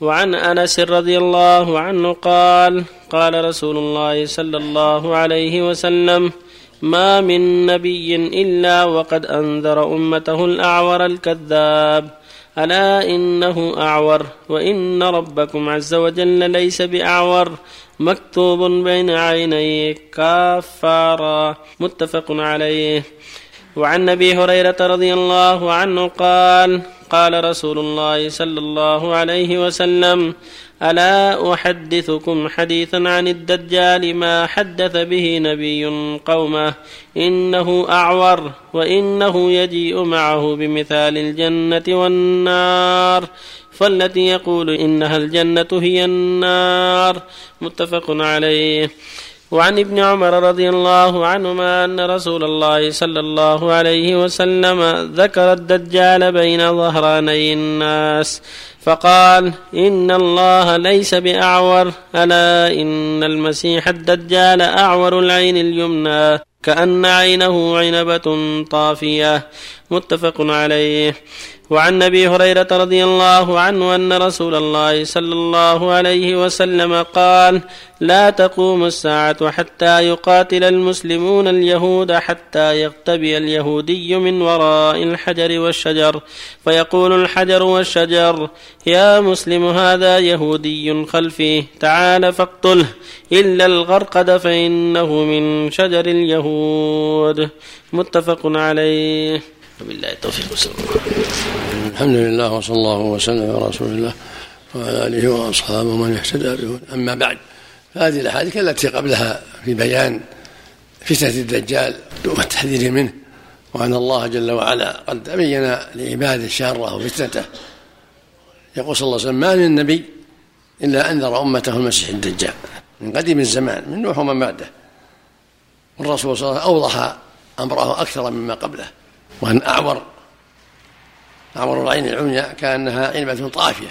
وعن أنس رضي الله عنه قال قال رسول الله صلى الله عليه وسلم ما من نبي إلا وقد أنذر أمته الأعور الكذاب. ألا إنه أعور وإن ربكم عز وجل ليس بأعور. مكتوب بين عينيه كافارا. متفق عليه. وعن أبي هريرة رضي الله عنه قال قال رسول الله صلى الله عليه وسلم ألا أحدثكم حديثا عن الدجال ما حدث به نبي قومه؟ إنه أعور وإنه يجيء معه بمثال الجنة والنار فالتي يقول إنها الجنة هي النار. متفق عليه. وعن ابن عمر رضي الله عنهما أن رسول الله صلى الله عليه وسلم ذكر الدجال بين ظهراني الناس فقال إن الله ليس بأعور ألا إن المسيح الدجال أعور العين اليمنى كأن عينه عنبة طافية. متفق عليه. وعن أبي هريرة رضي الله عنه أن رسول الله صلى الله عليه وسلم قال لا تقوم الساعة حتى يقاتل المسلمون اليهود حتى يغتبي اليهودي من وراء الحجر والشجر. فيقول الحجر والشجر يا مسلم هذا يهودي خلفي تعال فاقتله إلا الغرقد فإنه من شجر اليهود. متفق عليه. وبالله التوفيق الحمد لله وصلى الله وسلم على رسول الله وعلى آله وأصحابه ومن اهتدى به. أما بعد فهذه الأحاديث التي قبلها في بيان فتنة الدجال والتحذير منه وأن الله جل وعلا قد بين لعباده شره وفتنته. يقول صلى الله عليه وسلم ما من نبي إلا أنذر أمته المسيح الدجال من قديم الزمان من نوح ومن بعده. والرسول صلى الله عليه وسلم أوضح أمره أكثر مما قبله. وأن أعور أعور العين العمياء كأنها علبة طافية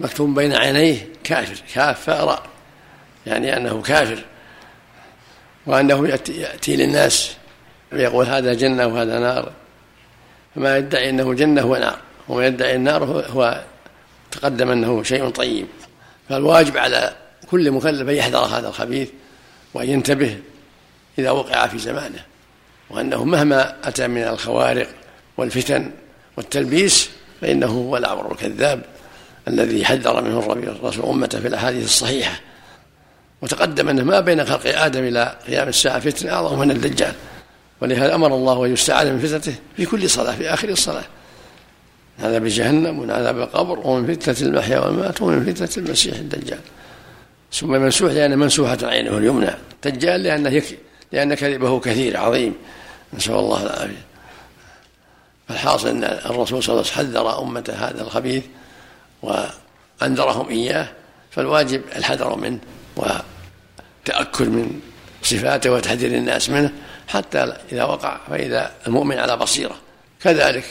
مكتوب بين عينيه كافر كاف راء يعني أنه كافر وأنه يأتي, للناس ويقول هذا جنة وهذا نار فما يدعي أنه جنة ونار وما يدعي النار هو تقدم أنه شيء طيب. فالواجب على كل مكلف أن يحذر هذا الخبيث وأن ينتبه إذا وقع في زمانه. وأنه مهما أتى من الخوارق والفتن والتلبيس فإنه هو الأعور الكذاب الذي حذر منه الرسول أمته في الأحاديث الصحيحة. وتقدم أنه ما بين خلق آدم إلى قيام الساعة فتنة أعظم من الدجال. ولهذا أمر الله أن يستعاذ من فتنته في كل صلاة في آخر الصلاة. هذا بجهنم ومن عذاب القبر ومن فتنة المحيا والممات ومن فتنة المسيح الدجال. ثم منسوح لأن منسوحة عينه اليمنى. دجال لأنه يكفي لأن كذبه كثير عظيم. نسأل الله العافية. فالحاصل أن الرسول صلى الله عليه وسلم حذر أمته هذا الخبيث وأنذرهم إياه فالواجب الحذر منه والتأكد من صفاته وتحذير الناس منه حتى إذا وقع فإذا المؤمن على بصيرة. كذلك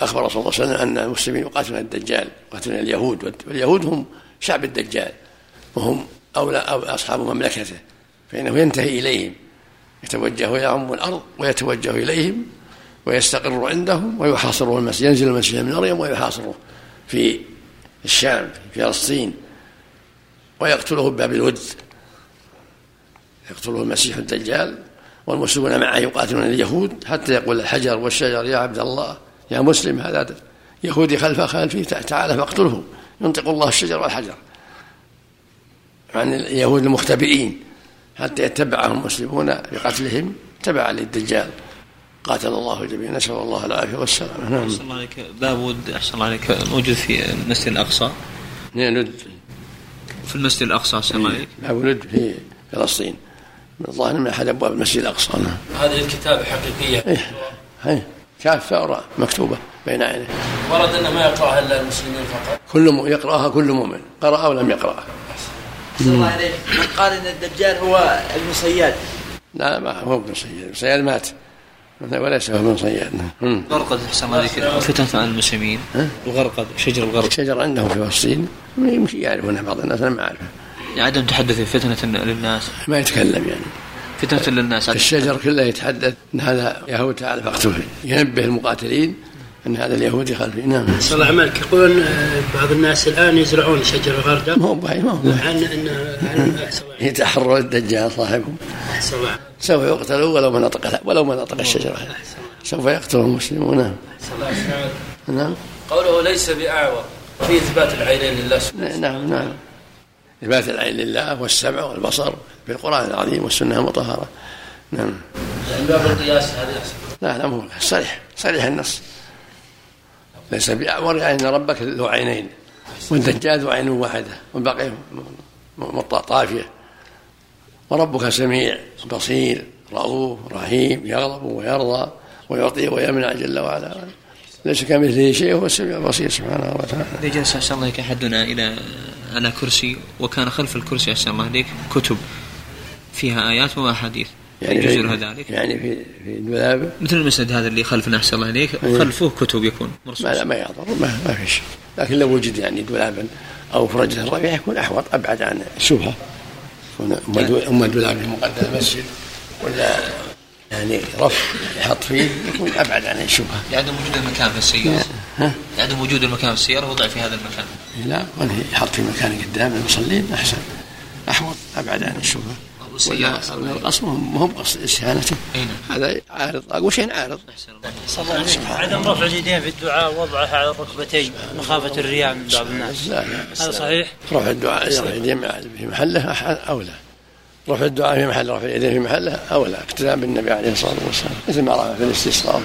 أخبر صلى الله عليه وسلم أن المسلمين يقاتلون الدجال يقاتلون اليهود واليهود هم شعب الدجال وهم أولى أو أصحاب مملكته فإنه ينتهي إليهم. يتوجه يعم الأرض ويتوجه إليهم ويستقر عندهم ويحاصره المسيح ينزل المسيح من مريم ويحاصره في الشام في فلسطين ويقتله بباب الود يقتله المسيح الدجال والمسلمون معه يقاتلون اليهود حتى يقول الحجر والشجر يا عبد الله يا مسلم هذا يهودي خلف خلفي تعال فاقتله. ينطق الله الشجر والحجر عن اليهود المختبئين. حتى يتبعهم المسلمون بقتلهم؟ تبعا للدجال. قاتل الله الجميع نسأل الله العافية والسلامة نعم أحسن الله عليك باب أحسن الله عليك موجود في المسجد الأقصى. نعم ند في المسجد الأقصى أحسن الله عليك باب ند في فلسطين. من الظاهر من أحد أبواب المسجد الأقصى. نعم. هذه الكتابة حقيقية. إيه إيه. كافة وراء مكتوبة بين عينيه. ورد أنه ما يقرأها إلا المسلمين فقط. كل م... يقرأها كل مؤمن. قرأ أو لم يقرأها. الله عليه من قال إن الدجال هو ابن صياد لا ما هو ابن صياد. ابن صياد مات. وليس هو ابن صياد. غرقد أحسن عليك. فتنة عن المسلمين. الغرقد شجر الغرقد شجر عندهم في فلسطين. يمكن يعرفونه بعض الناس أنا ما أعرفه. يعني عدم تحدث فتنة للناس. ما يتكلم يعني. فتنة للناس. الشجر كله يتحدث إن هذا يهود تعالى فاقتله ينبه المقاتلين. أن هذا اليهودي خلفي نعم. صلى الله عملك يقولون آه، بعض الناس الآن يزرعون شجر الغردة. ما هو ما هو. عن ان عن أحسن الله- يتحرر الدجال صاحبهم. سوف يقتلوا ولو ما نطق ولو ما نطق الشجره سوف يقتلهم المسلمون. نعم. نعم. قوله ليس بأعور. في إثبات العينين لله سبحانه نعم نعم. إثبات العين لله والسمع والبصر في القرآن العظيم والسنة المطهرة. نعم. باب القياس هذه أحسن لا لا مو صريح. صريح النص. ليس بأعور يعني أن ربك له عينين والدجال ذو عين واحدة والباقي طافية. وربك سميع بصير رؤوف رحيم يغضب ويرضى ويعطي ويمنع جل وعلا. ليس كمثله شيء هو السميع البصير سبحانه وتعالى. إذا جلس أحسن الله أحدنا إلى على كرسي وكان خلف الكرسي أحسن الله كتب فيها آيات وأحاديث. يعني في له ذلك يعني في في الدولاب مثل المسند هذا اللي خلفنا أحسن الله إليك خلفه كتب يكون مرصوص ما لا ما يضر ما, ما في شيء. لكن لو وجد يعني دولابا أو فرجة رفيع يكون أحوط أبعد عن الشبهه يكون أم دو- أم دولاب مقدم المسجد ولا يعني رف يحط فيه يكون أبعد عن الشبهه لعدم وجود المكان في السيارة. لعدم وجود المكان في السيارة وضع في هذا المكان. لا يحط في مكان قدام المصلين أحسن. أحوط أبعد عن الشبهه والسيارة ولا القصد ما هو بقصد استهانته نعم. هذا عارض. اقوى شيء عارض. عدم رفع اليدين في الدعاء ووضعها على الركبتين مخافة الرياء من بعض الناس. لا لا هذا صحيح؟ رفع الدعاء رفع اليدين في محله أولى رفع الدعاء في محل رفع اليدين في محله أولى اقتداء بالنبي عليه الصلاة والسلام مثل ما رأى في الاستسقاء.